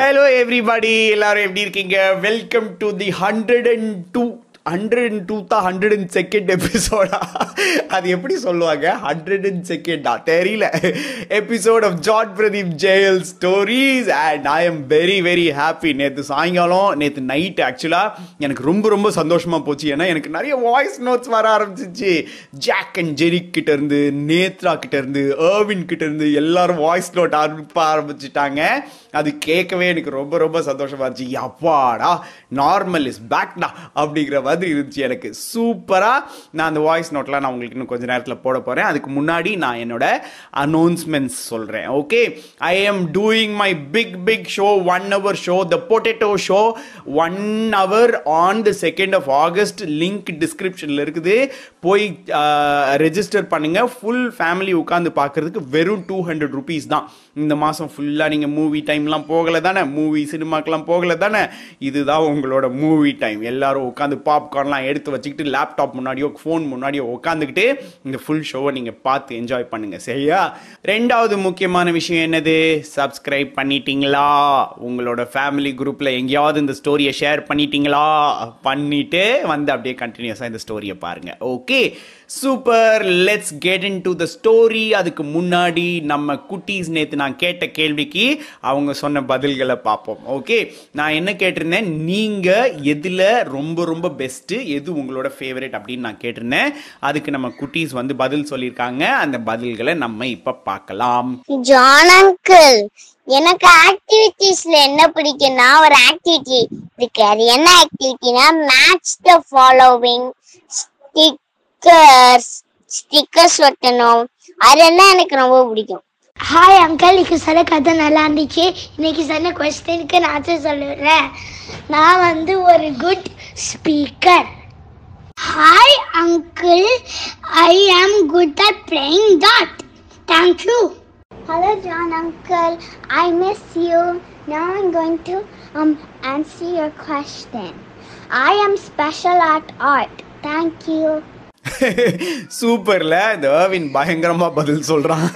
Hello everybody எல்லாரும் எப்படி இருக்கீங்க? Welcome to the hundred and two hundred and two தான் ஹண்ட்ரட் அண்ட் செகண்ட் எபிசோடா அது எப்படி சொல்லுவாங்க? ஹண்ட்ரட் அண்ட் செகண்டா தெரியல. எபிசோட் ஆஃப் ஜாட் Pradeep ஜெயல் stories and I am very very happy நேற்று சாயங்காலம் நேற்று நைட் ஆக்சுவலாக எனக்கு ரொம்ப ரொம்ப சந்தோஷமாக போச்சு. ஏன்னா எனக்கு நிறைய வாய்ஸ் நோட்ஸ் வர ஆரம்பிச்சிச்சு. ஜாக் அண்ட் ஜெரிக் கிட்ட இருந்து நேத்ரா கிட்ட இருந்து ஏர்வின் கிட்ட இருந்து எல்லாரும் வாய்ஸ் நோட் அனுப்ப ஆரம்பிச்சிட்டாங்க. அது கேட்கவே எனக்கு ரொம்ப ரொம்ப சந்தோஷமாக இருந்துச்சு. அப்பாடா நார்மல் இஸ் பேக்டா அப்படிங்கிற மாதிரி இருந்துச்சு எனக்கு. சூப்பராக நான் அந்த வாய்ஸ் நோட்லாம் நான் உங்களுக்கு இன்னும் கொஞ்சம் நேரத்தில் போட போகிறேன் அதுக்கு முன்னாடி நான் என்னோட அனௌன்ஸ்மெண்ட்ஸ் சொல்கிறேன் okay I am doing my big big show one hour show the potato show one hour on the second of August link டிஸ்கிரிப்ஷனில் இருக்குது. போய் ரெஜிஸ்டர் பண்ணுங்கள் ஃபுல் ஃபேமிலி உட்காந்து பார்க்கறதுக்கு வெறும் டூ ஹண்ட்ரட் ருபீஸ் தான். இந்த மாதம் ஃபுல்லாக நீங்கள் மூவி டைம்லாம் போகலை தானே? மூவி சினிமாக்கெலாம் போகலை தானே? இதுதான் உங்களோட மூவி டைம் எல்லோரும் உட்காந்து பாப்கார்ன்லாம் எடுத்து வச்சுக்கிட்டு லேப்டாப் முன்னாடியோ ஃபோன் முன்னாடியோ உட்காந்துக்கிட்டு இந்த ஃபுல் ஷோவை நீங்கள் பார்த்து என்ஜாய் பண்ணுங்கள் சரியா? ரெண்டாவது முக்கியமான விஷயம் என்னது? சப்ஸ்கிரைப் பண்ணிட்டீங்களா? உங்களோட ஃபேமிலி குரூப்பில் எங்கேயாவது இந்த ஸ்டோரியை ஷேர் பண்ணிட்டீங்களா? பண்ணிவிட்டு வந்து அப்படியே கண்டினியூஸாக இந்த ஸ்டோரியை பாருங்கள் okay super let's get into the story அதுக்கு முன்னாடி நம்ம குட்டீஸ் நேற்று நான் கேட்ட கேள்விக்கு அவங்க சொன்ன பதில்களை பார்ப்போம். ஓகே நான் என்ன கேட்டிருந்தேன்? நீங்கள் எதில் ரொம்ப ரொம்ப பெஸ்ட்டு எது உங்களோட ஃபேவரட் அப்படின்னு நான் கேட்டிருந்தேன். அதுக்கு நம்ம குட்டீஸ் வந்து பதில் சொல்லியிருக்காங்க. அந்த பதில்களை நம்ம இப்போ பார்க்கலாம். ஜான் அங்கிள் எனக்கு ஆக்டிவிட்டீஸ்ல என்ன பிடிக்கும்னா ஒரு ஆக்டிவிட்டி இருக்கு. அது என்ன ஆக்டிவிட்டினா match the following stick stickers stickers ஒட்டணும் அதெல்லாம் எனக்கு ரொம்ப பிடிக்கும். ஹாய் அங்கிள் இன்னைக்கு சொல்ல கதை நல்லா இருந்துச்சு. இன்னைக்கு சொன்ன கொஸ்டினுக்கு நான் ஆன்சர் சொல்லுறேன். நான் வந்து ஒரு good speaker hi uncle I am good at playing dad thank you hello John uncle I miss you நான் I'm going am um answer your question. I am special at art. Thank you. சூப்பர்ல. இந்த Irwin பயங்கரமா பதில் சொல்றான்.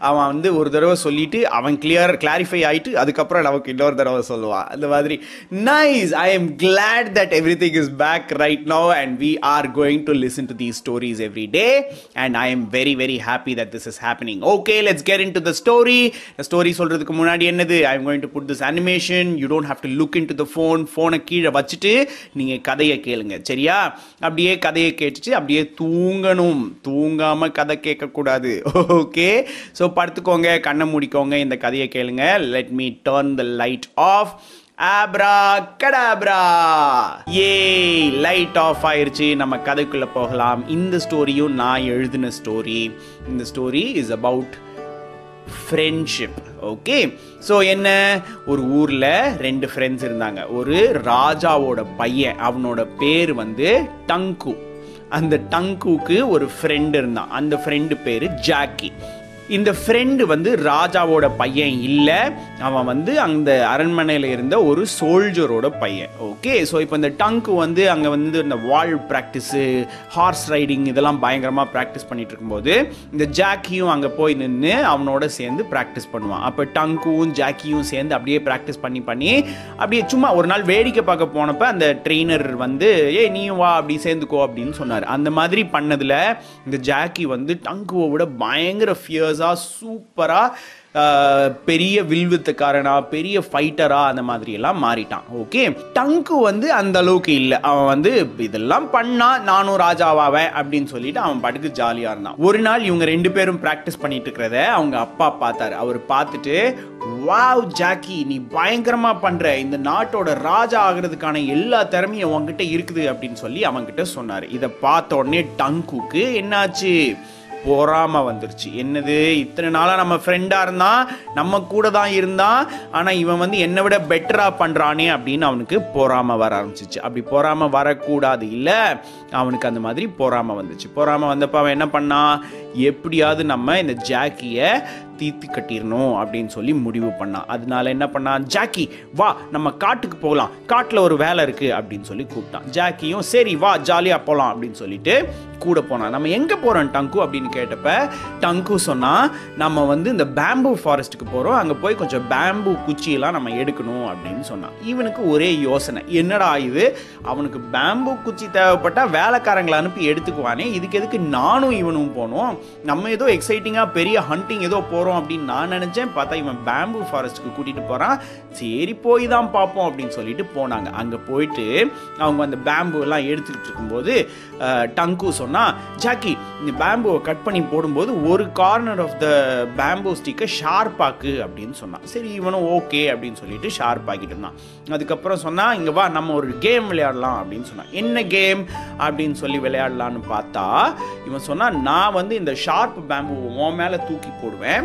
அவன் வந்து ஒரு தடவை சொல்லிட்டு அவன் கிளியர் கிளாரிஃபை ஆயிட்டு அதுக்கப்புறம் நமக்கு இன்னொரு தடவை சொல்லுவான். அந்த மாதிரி. Nice I am glad that everything is back right no and we are going to listen to these stories every day and I am very very happy that this is happening okay let's get into the story story சொல்றதுக்கு முன்னாடி என்னது? I am going to put this animation you don't have to look into the phone ஃபோனை கீழே வச்சுட்டு நீங்கள் கதையை கேளுங்க. சரியா? அப்படியே கதையை கேட்டுட்டு அப்படியே தூங்கணும். தூங்காமல் கதை கேட்கக்கூடாது. ஓகே ஸோ படுத்துக்கோங்க கண்ணை மூடிக்கோங்க இந்த கதையை கேளுங்க. Let me turn the light off abracadabra A light off ஆயிருச்சு. நம்ம கதைக்குள்ளே போகலாம். இந்த ஸ்டோரியும் நான் எழுதின ஸ்டோரி இந்த story is about friendship okay so என்ன? ஒரு ஊரில் ரெண்டு ஃப்ரெண்ட்ஸ் இருந்தாங்க. ஒரு ராஜாவோட பையன் அவனோட பேர் வந்து டங்கு. அந்த டங்குக்கு ஒரு ஃப்ரெண்டு இருந்தான். அந்த ஃப்ரெண்டு பேர் ஜாக்கி இந்த ஃப்ரெண்டு வந்து ராஜாவோட பையன் இல்லை. அவன் வந்து அந்த அரண்மனையில் இருந்த ஒரு சோல்ஜரோட பையன். ஓகே ஸோ இப்போ இந்த டங்கு வந்து அங்கே வந்து இந்த வால் ப்ராக்டிஸு ஹார்ஸ் ரைடிங் இதெல்லாம் பயங்கரமாக ப்ராக்டிஸ் பண்ணிட்டு இருக்கும்போது இந்த ஜாக்கியும் அங்கே போய் நின்று அவனோட சேர்ந்து ப்ராக்டிஸ் பண்ணுவான். அப்போ டங்குவும் ஜாக்கியும் சேர்ந்து அப்படியே ப்ராக்டிஸ் பண்ணி பண்ணி அப்படியே சும்மா ஒரு நாள் வேடிக்கை பார்க்க போனப்போ அந்த ட்ரெயினர் வந்து ஏ நீயும் வா அப்படி சேர்ந்துக்கோ அப்படின்னு சொன்னார். அந்த மாதிரி பண்ணதில் இந்த ஜாக்கி வந்து டங்குவை விட பயங்கர ஃபியர்ஸாக சூப்பராக பெரிய வில்வித்துக்காரனா பெரிய ஃபைட்டரா அந்த மாதிரியெல்லாம் மாறிட்டான். ஓகே டங்கு வந்து அந்த அளவுக்கு இல்லை. அவன் வந்து இதெல்லாம் பண்ணா நானும் ராஜாவாவேன் அப்படின்னு சொல்லிட்டு அவன் பாட்டுக்கு ஜாலியாக இருந்தான். ஒரு நாள் இவங்க ரெண்டு பேரும் ப்ராக்டிஸ் பண்ணிட்டு இருக்கிறத அவங்க அப்பா பார்த்தாரு. அவர் பார்த்துட்டு வாவ் ஜாக்கி நீ பயங்கரமாக பண்ணுற இந்த நாட்டோட ராஜா ஆகிறதுக்கான எல்லா திறமையும் உங்ககிட்ட இருக்குது அப்படின்னு சொல்லி அவன்கிட்ட சொன்னார். இதை பார்த்த உடனே டங்குக்கு என்னாச்சு? பொறாம வந்துருச்சு. என்னது? இத்தனை நாளாக நம்ம ஃப்ரெண்டாக இருந்தான் நம்ம கூட தான் இருந்தான் ஆனால் இவன் வந்து என்னை விட பெட்டராக பண்ணுறானே அப்படின்னு அவனுக்கு பொறாம வர ஆரம்பிச்சிச்சு. அப்படி பொறாம வரக்கூடாது இல்லை அவனுக்கு அந்த மாதிரி பொறாம வந்துச்சு. பொறாம வந்தப்போ அவன் என்ன பண்ணான்? எப்படியாவது நம்ம இந்த ஜாக்கியை தீர்த்து கட்டிடணும் அப்படின்னு சொல்லி முடிவு பண்ணான் அதனால என்ன பண்ணான் ஜாக்கி வா நம்ம காட்டுக்கு போகலாம். காட்டில் ஒரு வேலை இருக்குது அப்படின்னு சொல்லி கூப்பிட்டான். ஜாக்கியும் சரி வா ஜாலியாக போகலாம் அப்படின்னு சொல்லிட்டு கூட போனான். நம்ம எங்கே போகிறோம் டங்கு அப்படின்னு கேட்டப்ப டங்கு சொன்னால் நம்ம வந்து இந்த பேம்பு ஃபாரஸ்ட்டுக்கு போகிறோம் அங்கே போய் கொஞ்சம் பேம்பு குச்சியெல்லாம் நம்ம எடுக்கணும் அப்படின்னு சொன்னான். இவனுக்கு ஒரே யோசனை. என்னடா இது? அவனுக்கு பேம்பு குச்சி தேவைப்பட்டால் வேலைக்காரங்களை அனுப்பி எடுத்துக்குவானே. இதுக்கு எதுக்கு நானும் இவனும் போனோம்? நம்ம ஏதோ எக்ஸைட்டிங்காக பெரிய ஹண்டிங் ஏதோ போகிறோம் அப்படின்னு நான் நினச்சேன். பார்த்தா இவன் பேம்பு ஃபாரஸ்ட்டுக்கு கூட்டிகிட்டு போகிறான் சரி போய் தான் பார்ப்போம் அப்படின்னு சொல்லிட்டு போனாங்க. அங்கே போயிட்டு அவங்க அந்த பேம்புலாம் எல்லாம் எடுத்துக்கிட்டு இருக்கும்போது டங்கு சொன்னால் ஜாக்கி இந்த பேம்புவை கட் பண்ணி போடும்போது ஒரு கார்னர் ஆஃப் த பேம்பு ஸ்டிக்கை ஷார்ப்பாக்கு அப்படின்னு சொன்னான். சரி இவனும் ஓகே அப்படின்னு சொல்லிட்டு ஷார்ப் ஆக்கிட்டு இருந்தான். அதுக்கப்புறம் சொன்னால் இங்கே வா நம்ம ஒரு கேம் விளையாடலாம் அப்படின்னு சொன்னான். என்ன கேம் அப்படின்னு சொல்லி விளையாடலான்னு பார்த்தா இவன் சொன்னால் நான் வந்து இந்த ஷார்ப் பேம்பு உன் மேலே தூக்கி போடுவேன்.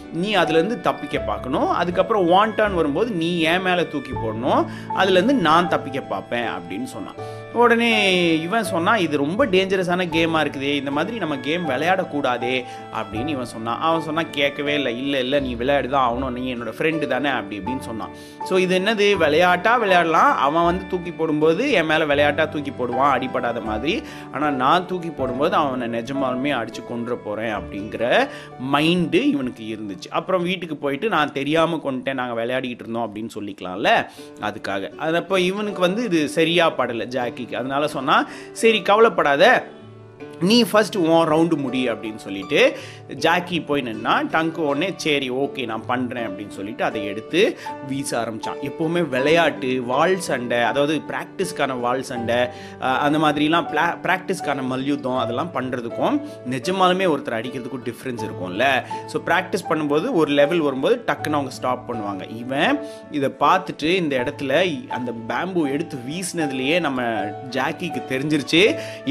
நீ அதுலேருந்து தப்பிக்க பார்க்கணும். அதுக்கப்புறம் வாண்டான் வரும்போது நீ என் மேலே தூக்கி போடணும். அதுலேருந்து நான் தப்பிக்க பார்ப்பேன் அப்படின்னு சொன்னான். உடனே இவன் சொன்னான் இது ரொம்ப டேஞ்சரஸான கேமாக இருக்குதே. இந்த மாதிரி நம்ம கேம் விளையாடக்கூடாதே. அப்படின்னு இவன் சொன்னான். அவன் சொன்னால் கேட்கவே இல்லை. இல்லை இல்லை. நீ விளையாடுதான் ஆகணும். நீ என்னோட ஃப்ரெண்டு தானே. அப்படி இப்படின்னு சொன்னான். ஸோ இது என்னது? விளையாட்டாக விளையாடலாம்? அவன் வந்து தூக்கி போடும்போது என் மேலே விளையாட்டாக தூக்கி போடுவான்? அடிபடாத மாதிரி. ஆனால் நான் தூக்கி போடும்போது அவனை நிஜமாலுமே அடித்து கொண்டு போகிறேன் அப்படிங்கிற மைண்டு இவனுக்கு இருந்துச்சு. அப்புறம் வீட்டுக்கு போயிட்டு நான் தெரியாமல் கொண்டுட்டேன். நாங்கள் விளையாடிக்கிட்டு இருந்தோம் அப்படின்னு சொல்லிக்கலாம்ல? அதுக்காக. அது அப்போ இவனுக்கு வந்து இது சரியா படலை ஜாக்கிக்கு. அதனால சொன்னால் சரி கவலைப்படாத. நீ ஃபர்ஸ்ட் உன் ரவுண்டு முடி அப்படின்னு சொல்லிட்டு ஜாக்கி போய் நின்னா டங்கு உடனே சரி ஓகே நான் பண்ணுறேன் அப்படின்னு சொல்லிட்டு அதை எடுத்து வீச ஆரம்பித்தான் எப்போவுமே விளையாட்டு வால் சண்டை அதாவது ப்ராக்டிஸ்க்கான வால் சண்டை அந்த மாதிரிலாம் ப்ளா ப்ராக்டிஸ்க்கான மல்யுத்தம் அதெல்லாம் பண்ணுறதுக்கும் நிஜமாலுமே ஒருத்தர் அடிக்கிறதுக்கும் டிஃப்ரென்ஸ் இருக்கும்ல. ஸோ ப்ராக்டிஸ் பண்ணும்போது ஒரு லெவல் வரும்போது டக்குன்னு அவங்க ஸ்டாப் பண்ணுவாங்க. இவன் இதை பார்த்துட்டு இந்த இடத்துல அந்த பேம்பு எடுத்து வீசினதுலேயே நம்ம ஜாக்கிக்கு தெரிஞ்சிருச்சு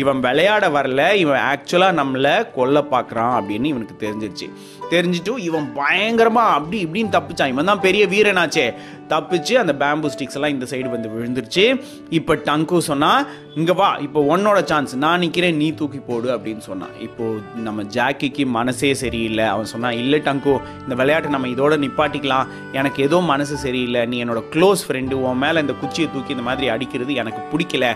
இவன் விளையாட வரல இவன் ஆக்சுவலாக நம்மளை கொல்ல பார்க்குறான் அப்படின்னு இவனுக்கு தெரிஞ்சிருச்சு. தெரிஞ்சிட்டும் இவன் பயங்கரமா அப்படி இப்படின்னு தப்பிச்சான். இவன் தான் பெரிய வீரனாச்சே. தப்பிச்சு அந்த பேம்பு ஸ்டிக்ஸ் எல்லாம் இந்த சைடு வந்து விழுந்துருச்சு. இப்போ டங்கு சொன்னா இங்க வா இப்போ உன்னோட சான்ஸ் நான் நிற்கிறேன் நீ தூக்கி போடு அப்படின்னு சொன்னான். இப்போ நம்ம ஜாக்கிக்கு மனசே சரியில்லை. அவன் சொன்னான் இல்லை டங்கு இந்த விளையாட்டை நம்ம இதோட நிப்பாட்டிக்கலாம். எனக்கு ஏதோ மனசு சரியில்லை. நீ என்னோட க்ளோஸ் ஃப்ரெண்டு உன் மேலே இந்த குச்சியை தூக்கி இந்த மாதிரி அடிக்கிறது எனக்கு பிடிக்கல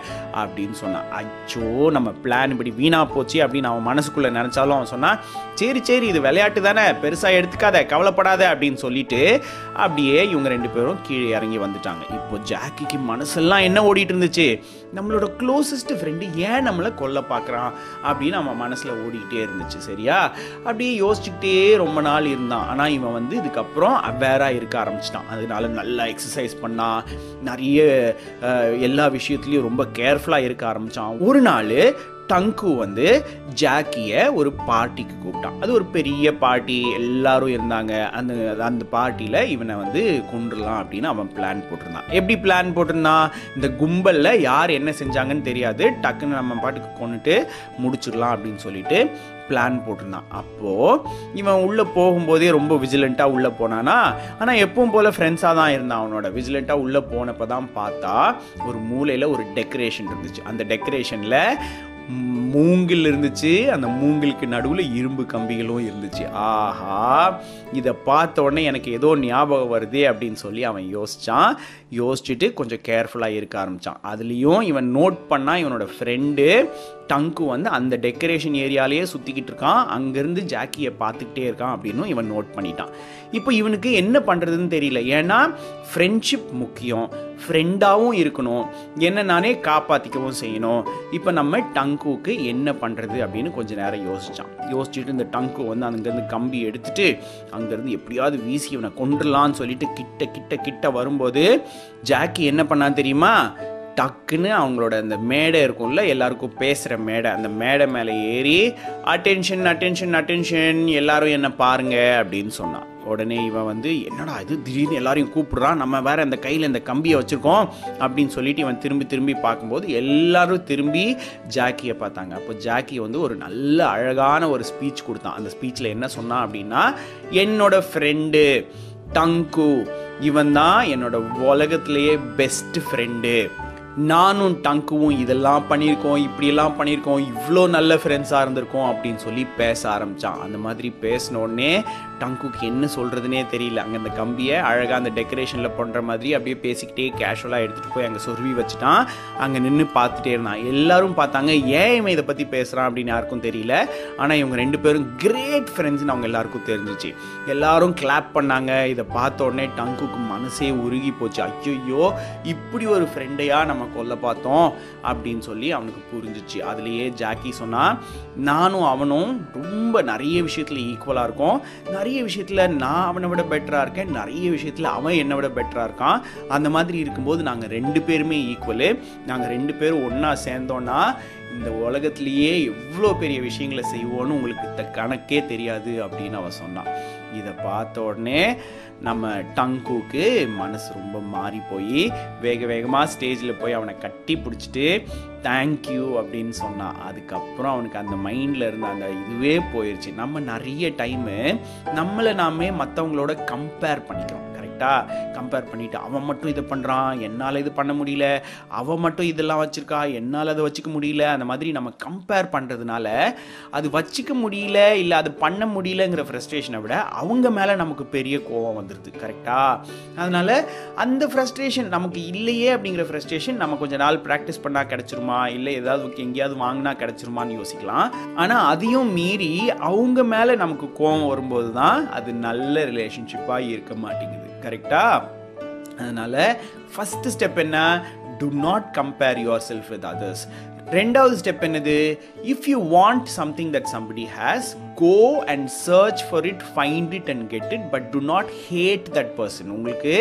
அப்படின்னு சொன்னான். அச்சோ நம்ம பிளான் இப்படி வீணா போச்சு அப்படின்னு அவன் மனசுக்குள்ளே நினச்சாலும் அவன் சொன்னான் சரி சரி இது விளையாட்டு தானே. பெருசா எடுத்துக்காத கவலைப்படாத அப்படின்னு சொல்லிட்டு அப்படியே இவங்க ரெண்டு பேரும் கீழே இறங்கி வந்துட்டாங்க. இப்போ ஜாக்கிக்கு மனசெல்லாம் என்ன ஓடிட்டு இருந்துச்சு? நம்மளோட க்ளோசஸ்ட் ஃப்ரெண்டு ஏன் நம்மளை கொல்ல பார்க்குறான்? அப்படின்னு நம்ம மனசில் ஓடிக்கிட்டே இருந்துச்சு. சரியா? அப்படியே யோசிச்சுக்கிட்டே ரொம்ப நாள் இருந்தான். ஆனால் இவன் வந்து இதுக்கப்புறம் அவேராக இருக்க ஆரம்பிச்சிட்டான். அதனால நல்லா எக்ஸசைஸ் பண்ணான் நிறைய எல்லா விஷயத்துலையும் ரொம்ப கேர்ஃபுல்லாக இருக்க ஆரம்பிச்சான். ஒரு நாள் டங்கு வந்து ஜாக்கியை ஒரு பார்ட்டிக்கு கூப்பிட்டான். அது ஒரு பெரிய பார்ட்டி எல்லாரும் இருந்தாங்க. அந்த அந்த பார்ட்டியில் இவனை வந்து கொண்டுடலாம் அப்படின்னு அவன் பிளான் போட்டிருந்தான். எப்படி பிளான் போட்டிருந்தான்? இந்த கும்பலில் யார் என்ன செஞ்சாங்கன்னு தெரியாது. டக்குன்னு நம்ம பாட்டுக்கு கொண்டுட்டு முடிச்சிடலாம் அப்படின்னு சொல்லிட்டு பிளான் போட்டிருந்தான். அப்போது இவன் உள்ளே போகும்போதே ரொம்ப விஜிலண்ட்டாக உள்ளே போனானா? ஆனால் எப்பவும் போல் ஃப்ரெண்ட்ஸாக தான் இருந்தான் அவனோட. விஜிலண்ட்டாக உள்ளே போனப்போ தான் பார்த்தா ஒரு மூலையில் ஒரு டெக்கரேஷன் இருந்துச்சு. அந்த டெக்கரேஷனில் மூங்கில் இருந்துச்சு. அந்த மூங்கிலுக்கு நடுவில் இரும்பு கம்பிகளும் இருந்துச்சு. ஆஹா இதை பார்த்த உடனே எனக்கு ஏதோ ஞாபகம் வருதே அப்படின்னு சொல்லி அவன் யோசித்தான் யோசிச்சுட்டு கொஞ்சம் கேர்ஃபுல்லாக இருக்க ஆரம்பித்தான் அதுலேயும் இவன் நோட் பண்ணால் இவனோட ஃப்ரெண்டு டங்கு வந்து அந்த டெக்கரேஷன் ஏரியாலேயே சுற்றிக்கிட்டு இருக்கான். அங்கேருந்து ஜாக்கியை பார்த்துக்கிட்டே இருக்கான் அப்படின்னு இவன் நோட் பண்ணிட்டான். இப்போ இவனுக்கு என்ன பண்ணுறதுன்னு தெரியல. ஏன்னா ஃப்ரெண்ட்ஷிப் முக்கியம். ஃப்ரெண்டாகவும் இருக்கணும். என்ன நானே காப்பாற்றிக்கவும் செய்யணும். இப்போ நம்ம டங்குக்கு என்ன பண்ணுறது அப்படின்னு கொஞ்சம் நேரம் யோசித்தான் யோசிச்சுட்டு இந்த டங்கு வந்து அங்கேருந்து கம்பி எடுத்துட்டு அங்கேருந்து எப்படியாவது வீசி இவனை கொண்டுடலான்னு சொல்லிட்டு கிட்ட கிட்ட கிட்ட வரும்போது ஜாக்கி என்ன பண்ணான் தெரியுமா? டக்குன்னு அவங்களோட அந்த மேடை இருக்கும்ல எல்லாருக்கும் பேசுகிற மேடை அந்த மேடை மேலே ஏறி அட்டென்ஷன் அட்டென்ஷன் அட்டென்ஷன் எல்லாரும் என்ன பாருங்க அப்படின்னு சொன்னான். உடனே இவன் வந்து என்னடா இது? திடீர்னு எல்லாரையும் கூப்பிடுறான் நம்ம வேற அந்த கையில் இந்த கம்பியை வச்சுருக்கோம் அப்படின்னு சொல்லிட்டு இவன் திரும்பி திரும்பி பார்க்கும்போது எல்லாரும் திரும்பி ஜாக்கியை பார்த்தாங்க. அப்போ ஜாக்கி வந்து ஒரு நல்ல அழகான ஒரு ஸ்பீச் கொடுத்தான். அந்த ஸ்பீச்சில் என்ன சொன்னான் அப்படின்னா என்னோட ஃப்ரெண்டு டங்கு. இவன் தான் என்னோட உலகத்திலேயே பெஸ்ட் ஃப்ரெண்டு நானும் டங்குவும் இதெல்லாம் பண்ணியிருக்கோம் இப்படியெல்லாம் பண்ணியிருக்கோம் இவ்வளோ நல்ல ஃப்ரெண்ட்ஸாக இருந்திருக்கோம் அப்படின்னு சொல்லி பேச ஆரம்பித்தான் அந்த மாதிரி பேசின உடனே டங்குக்கு என்ன சொல்கிறதுனே தெரியல. அங்கே அந்த கம்பியை அழகாக அந்த டெக்கரேஷனில் பண்ணுற மாதிரி அப்படியே பேசிக்கிட்டே கேஷுவலாக எடுத்துகிட்டு போய் அங்கே சொருவி வச்சுட்டான். அங்கே நின்று பார்த்துட்டே இருந்தான். எல்லாரும் பார்த்தாங்க ஏன் இவன் இதை பற்றி பேசுகிறான் அப்படின்னு யாருக்கும் தெரியல. ஆனால் இவங்க ரெண்டு பேரும் கிரேட் ஃப்ரெண்ட்ஸ்னு அவங்க எல்லாருக்கும் தெரிஞ்சிச்சு. எல்லாரும் கிளாப் பண்ணாங்க. இதை பார்த்த உடனே டங்குக்கு மனசே உருகி போச்சு. ஐயோ இப்படி ஒரு ஃப்ரெண்டையாக நம்ம கொல்ல பார்த்தோம் அப்படின்னு சொல்லி அவனுக்கு புரிஞ்சிச்சு. அதுலேயே ஜாக்கி சொன்னால் நானும் அவனும் ரொம்ப நிறைய விஷயத்தில் ஈக்குவலாக இருக்கோம். நிறைய விஷயத்தில் நான் அவனை விட பெட்டராக இருக்கேன். நிறைய விஷயத்தில் அவன் என்னை விட பெட்டராக இருக்கான். அந்த மாதிரி இருக்கும்போது நாங்கள் ரெண்டு பேருமே ஈக்குவலு நாங்கள் ரெண்டு பேரும் ஒன்றா சேர்ந்தோன்னா இந்த உலகத்திலேயே எவ்வளோ பெரிய விஷயங்களை செய்வோன்னு உங்களுக்கு கணக்கே தெரியாது அப்படின்னு அவன் சொன்னான் இதை பார்த்த உடனே நம்ம டங்குக்கு மனசு ரொம்ப மாறி போய் வேக வேகமாக ஸ்டேஜில் போய் அவனை கட்டி பிடிச்சிட்டு தேங்க்யூ அப்படின்னு சொன்னான் அதுக்கப்புறம் அவனுக்கு அந்த மைண்டில் இருந்த அந்த இதுவே போயிடுச்சு நம்ம நிறைய டைமு நம்மளை நாமே மற்றவங்களோட கம்பேர் பண்ணிக்கிறோம். கரெக்டாக கம்பேர் பண்ணிவிட்டு அவன் மட்டும் இதை பண்ணுறான் என்னால் இது பண்ண முடியல அவன் மட்டும் இதெல்லாம் வச்சுருக்கா என்னால் அதை வச்சுக்க முடியல அந்த மாதிரி நம்ம கம்பேர் பண்ணுறதுனால அது வச்சுக்க முடியல இல்லை அது பண்ண முடியலங்கிற ஃப்ரஸ்ட்ரேஷனை விட அவங்க மேலே நமக்கு பெரிய கோவம் வந்துடுது கரெக்டாக அதனால் அந்த ஃப்ரஸ்ட்ரேஷன் நமக்கு இல்லையே அப்படிங்கிற ஃப்ரஸ்ட்ரேஷன் நம்ம கொஞ்ச நாள் ப்ராக்டிஸ் பண்ணால் கிடச்சிருமா? இல்லை ஏதாவது எங்கேயாவது வாங்கினா கிடச்சிருமான்னு யோசிக்கலாம். ஆனால் அதையும் மீறி அவங்க மேலே நமக்கு கோவம் வரும்போது தான் அது நல்ல ரிலேஷன்ஷிப்பாக இருக்க மாட்டேங்குது. கரெக்டா அதனால ஃபஸ்ட்டு ஸ்டெப் என்ன? Do not compare yourself with others ரெண்டாவது ஸ்டெப் என்னது? If you want something that somebody has go and search for it find it and get it but do not hate that person உங்களுக்கு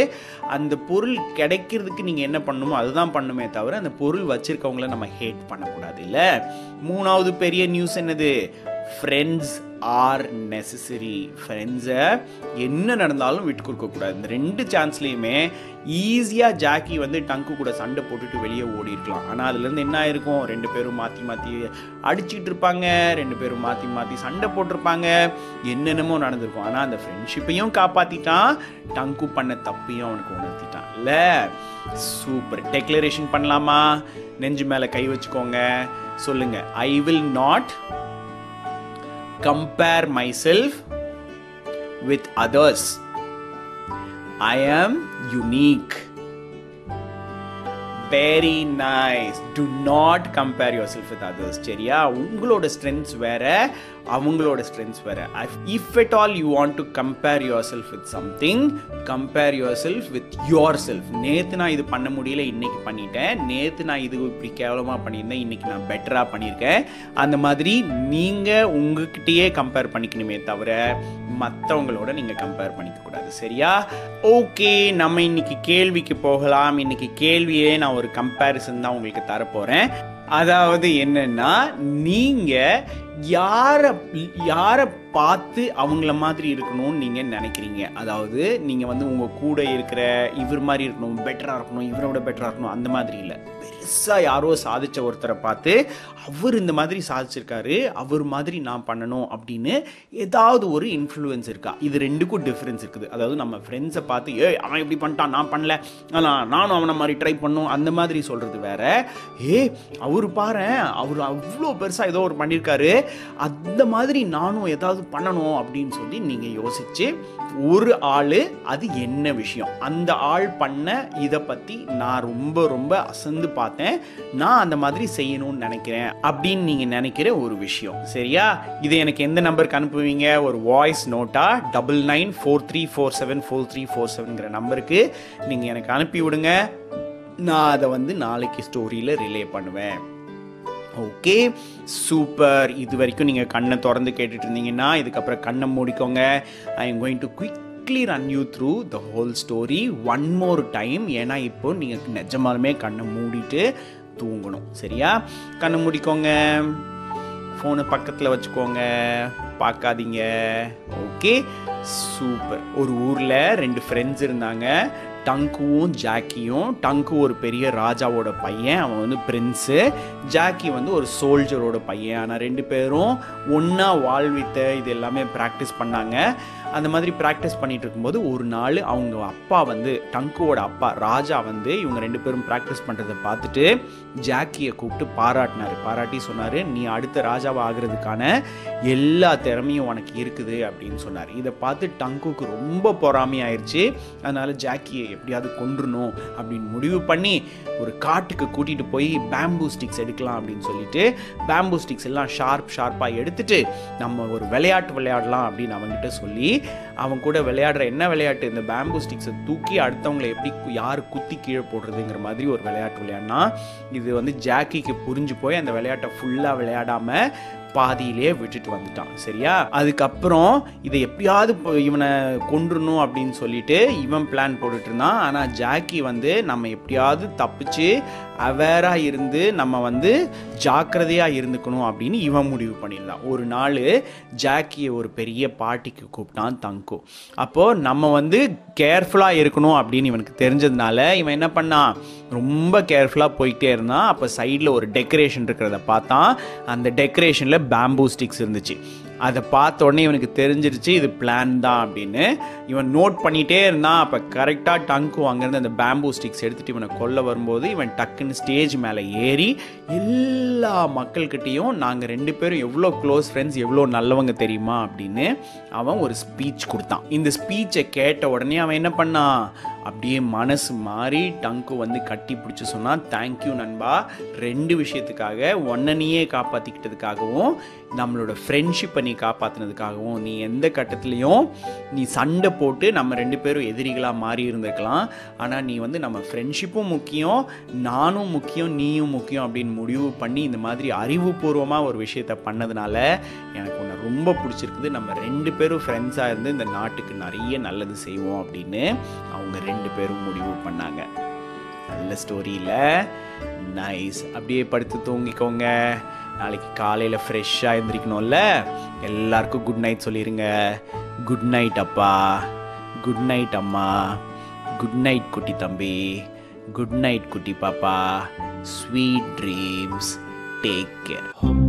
அந்த பொருள் கிடைக்கிறதுக்கு நீங்கள் என்ன பண்ணணுமோ அதுதான் பண்ணுமே தவிர அந்த பொருள் வச்சுருக்கவங்கள நம்ம ஹேட் பண்ணக்கூடாது இல்லை? மூணாவது பெரிய நியூஸ் என்னது? ஃப்ரெண்ட்ஸ் ஆர் நெசசரி ஃப்ரெண்ட்ஸை என்ன நடந்தாலும் விட்டு கொடுக்கக்கூடாது இந்த ரெண்டு சான்ஸ்லேயுமே ஈஸியாக ஜாக்கி வந்து டங்கு கூட சண்டை போட்டுட்டு வெளியே ஓடி இருக்கலாம் ஆனால் அதுலேருந்து என்ன ஆயிருக்கும்? ரெண்டு பேரும் மாற்றி மாற்றி அடிச்சிட்டு இருப்பாங்க. ரெண்டு பேரும் மாற்றி மாற்றி சண்டை போட்டிருப்பாங்க. என்னென்னமோ நடந்திருக்கும். ஆனால் அந்த ஃப்ரெண்ட்ஷிப்பையும் காப்பாற்றிட்டான் டங்கு பண்ண தப்பையும் அவனுக்கு உணர்த்திட்டான். இல்லை? சூப்பர் டெக்ளரேஷன் பண்ணலாமா? நெஞ்சு மேலே கை வச்சுக்கோங்க. சொல்லுங்கள் I will not compare myself with others. I am unique. Very nice do not compare yourself with others சரியா? உங்களோட ஸ்ட்ரென்த்ஸ் வேற அவங்களோட ஸ்ட்ரென்த்ஸ் வேற. If at all you want to compare yourself with something compare yourself with yourself நேற்று நான் இது பண்ண முடியல இன்னைக்கு பண்ணிட்டேன். நேற்று நான் இது இப்படி கேவலமாக பண்ணியிருந்தேன் இன்னைக்கு நான் பெட்டராக பண்ணியிருக்கேன். அந்த மாதிரி நீங்கள் உங்ககிட்டயே கம்பேர் பண்ணிக்கணுமே தவிர மற்றவங்களோட நீங்கள் கம்பேர் பண்ணிக்கக்கூடாது சரியா? ஓகே நம்ம இன்னைக்கு கேள்விக்கு போகலாம். இன்னைக்கு கேள்வியே நான் ஒரு கம்பேரிசன் தான் உங்களுக்கு தரப்போகிறேன் அதாவது என்னன்னா நீங்கள் யாரை யாரை பார்த்து அவங்கள மாதிரி இருக்கணும்னு நீங்கள் நினைக்கிறீங்க? அதாவது நீங்கள் வந்து உங்கள் கூட இருக்கிற இவர் மாதிரி இருக்கணும் பெட்டராக இருக்கணும் இவரை விட பெட்டராக இருக்கணும் அந்த மாதிரி இல்லை. பெருசாக யாரோ சாதித்த ஒருத்தரை பார்த்து அவர் இந்த மாதிரி சாதிச்சிருக்காரு அவர் மாதிரி நான் பண்ணணும் அப்படின்னு ஏதாவது ஒரு இன்ஃப்ளூயன்ஸ் இருக்கா? இது ரெண்டுக்கும் டிஃப்ரென்ஸ் இருக்குது. அதாவது நம்ம ஃப்ரெண்ட்ஸை பார்த்து ஏய் அவன் இப்படி பண்ணிட்டான் நான் பண்ணல. ஆனால் நானும் அவனை மாதிரி ட்ரை பண்ணும் அந்த மாதிரி சொல்கிறது வேற. ஏ அவர் பாரு அவர் அவ்வளோ பெருசாக ஏதோ ஒரு பண்ணியிருக்காரு அந்த மாதிரி நானும் ஏதாவது பண்ணணும் அப்படின்னு சொல்லி நீங்கள் யோசிச்சு ஒரு ஆள் அது என்ன விஷயம்? அந்த ஆள் பண்ண இதை பற்றி நான் ரொம்ப ரொம்ப அசந்து பார்த்தேன். நான் அந்த மாதிரி செய்யணும்னு நினைக்கிறேன் அப்படின்னு நீங்கள் நினைக்கிற ஒரு விஷயம். சரியா? இது எனக்கு எந்த நம்பருக்கு அனுப்புவீங்க? ஒரு voice NOTA double nine four three four seven four three four செவன்கிற நம்பருக்கு நீங்கள் எனக்கு அனுப்பி விடுங்க நான் அதை வந்து நாளைக்கு ஸ்டோரியில் ரிலே பண்ணுவேன். ஓகே சூப்பர் இது வரைக்கும் நீங்கள் கண்ணை திறந்து கேட்டுட்டு இருந்தீங்கன்னா இதுக்கப்புறம் கண்ணை மூடிக்கோங்க. I am going to quickly run you through the whole story one more time ஏன்னா இப்போ நீங்கள் நிஜமாலுமே கண்ணை மூடிட்டு தூங்கணும். சரியா? கண்ணை மூடிக்கோங்க. ஃபோனை பக்கத்தில் வச்சுக்கோங்க. பார்க்காதீங்க. ஓகே சூப்பர் ஒரு ஊரில் ரெண்டு ஃப்ரெண்ட்ஸ் இருந்தாங்க. டங்குவும் ஜாக்கியும் டங்கு ஒரு பெரிய ராஜாவோட பையன் அவன் வந்து பிரின்ஸு ஜாக்கி வந்து ஒரு சோல்ஜரோட பையன். ஆனால் ரெண்டு பேரும் ஒன்றா வாழ்வித்த இது எல்லாமே ப்ராக்டிஸ் பண்ணாங்க. அந்த மாதிரி ப்ராக்டிஸ் பண்ணிட்டு இருக்கும்போது ஒரு நாள் அவங்க அப்பா வந்து டங்குவோட அப்பா ராஜா வந்து இவங்க ரெண்டு பேரும் ப்ராக்டிஸ் பண்ணுறதை பார்த்துட்டு ஜாக்கியை கூப்பிட்டு பாராட்டினார். பாராட்டி சொன்னார் நீ அடுத்த ராஜாவை ஆகிறதுக்கான எல்லா திறமையும் உனக்கு இருக்குது அப்படின்னு சொன்னார். இதை பார்த்து டங்குக்கு ரொம்ப பொறாமையாயிருச்சு. அதனால் ஜாக்கியை எப்படியாவது கொன்றணும் அப்படின்னு முடிவு பண்ணி ஒரு காட்டுக்கு கூட்டிகிட்டு போய் பேம்பூ ஸ்டிக்ஸ் எடுக்கலாம் அப்படின்னு சொல்லிட்டு பேம்பூ ஸ்டிக்ஸ் எல்லாம் ஷார்ப் ஷார்ப்பாக எடுத்துட்டு நம்ம ஒரு விளையாட்டு விளையாடலாம் அப்படின்னு அவங்ககிட்ட சொல்லி அவன் கூட விளையாடுற என்ன விளையாட்டு? இந்த பேம்பூ ஸ்டிக்ஸை தூக்கி அடுத்தவங்களை எப்படி யார் குத்தி கீழே போடுறதுங்கிற மாதிரி ஒரு விளையாட்டு விளையாடினா இது வந்து ஜாக்கிக்கு புரிஞ்சு போய் அந்த விளையாட்டை ஃபுல்லாக விளையாடாம பாதியிலே விட்டுட்டு வந்துட்டான் சரியா? அதுக்கப்புறம் இதை எப்படியாவது இவனை கொன்றணும் அப்படின்னு சொல்லிட்டு இவன் பிளான் போட்டுட்டு இருந்தான். ஆனால் ஜாக்கி வந்து நம்ம எப்படியாவது தப்பிச்சு அவேராக இருந்து நம்ம வந்து ஜாக்கிரதையாக இருந்துக்கணும் அப்படின்னு இவன் முடிவு பண்ணியிருந்தான் ஒரு நாள் ஜாக்கியை ஒரு பெரிய பாட்டிக்கு கூப்பிட்டான் தங்கு. அப்போது நம்ம வந்து கேர்ஃபுல்லாக இருக்கணும் அப்படின்னு இவனுக்கு தெரிஞ்சதுனால இவன் என்ன பண்ணான்? ரொம்ப கேர்ஃபுல்லாக போயிட்டே இருந்தான் அப்போ சைடில் ஒரு டெக்கரேஷன் இருக்கிறத பார்த்தான் அந்த டெக்கரேஷனில் பேம்பூ ஸ்டிக்ஸ் இருந்துச்சு. அதை பார்த்த உடனே இவனுக்கு தெரிஞ்சிருச்சு இது பிளான் தான் அப்படின்னு. இவன் நோட் பண்ணிகிட்டே இருந்தான் அப்போ கரெக்டாக டங்கு அங்கேருந்து அந்த பேம்பூ ஸ்டிக்ஸ் எடுத்துகிட்டு இவனை கொல்ல வரும்போது இவன் டக்குன்னு ஸ்டேஜ் மேலே ஏறி எல்லா மக்கள்கிட்டேயும் நாங்கள் ரெண்டு பேரும் எவ்வளோ க்ளோஸ் ஃப்ரெண்ட்ஸ் எவ்வளோ நல்லவங்க தெரியுமா அப்படின்னு அவன் ஒரு ஸ்பீச் கொடுத்தான். இந்த ஸ்பீச்சை கேட்ட உடனே அவன் என்ன பண்ணான்? அப்படியே மனசு மாறி டங்கு வந்து கட்டி பிடிச்சி சொன்னால் தேங்க்யூ நண்பா. ரெண்டு விஷயத்துக்காக ஒன்னனையே காப்பாற்றிக்கிட்டதுக்காகவும் நம்மளோட ஃப்ரெண்ட்ஷிப்பை நீ காப்பாற்றினதுக்காகவும் நீ எந்த கட்டத்துலேயும் நீ சண்டை போட்டு நம்ம ரெண்டு பேரும் எதிரிகளாக மாறி இருந்திருக்கலாம். ஆனால் நீ வந்து நம்ம ஃப்ரெண்ட்ஷிப்பும் முக்கியம் நானும் முக்கியம் நீயும் முக்கியம் அப்படின்னு முடிவு பண்ணி இந்த மாதிரி அறிவுபூர்வமாக ஒரு விஷயத்த பண்ணதுனால எனக்கு உன்னை ரொம்ப பிடிச்சிருக்குது. நம்ம ரெண்டு பேரும் ஃப்ரெண்ட்ஸாக இருந்து இந்த நாட்டுக்கு நிறைய நல்லது செய்வோம் அப்படின்னு அவங்க ரெண்டு பேரும் முடிவு பண்ணாங்க. நல்ல ஸ்டோரியில் நைஸ் அப்படியே படுத்து தூங்கிக்கோங்க. நாளைக்கு காலையில் ஃப்ரெஷ்ஷாக எழுந்திரிக்கணும்ல எல்லாருக்கும் குட் நைட் சொல்லிடுங்க குட் நைட் அப்பா. குட் நைட் அம்மா. குட் நைட் குட்டி தம்பி. குட் நைட் குட்டி பாப்பா. Sweet dreams take care home.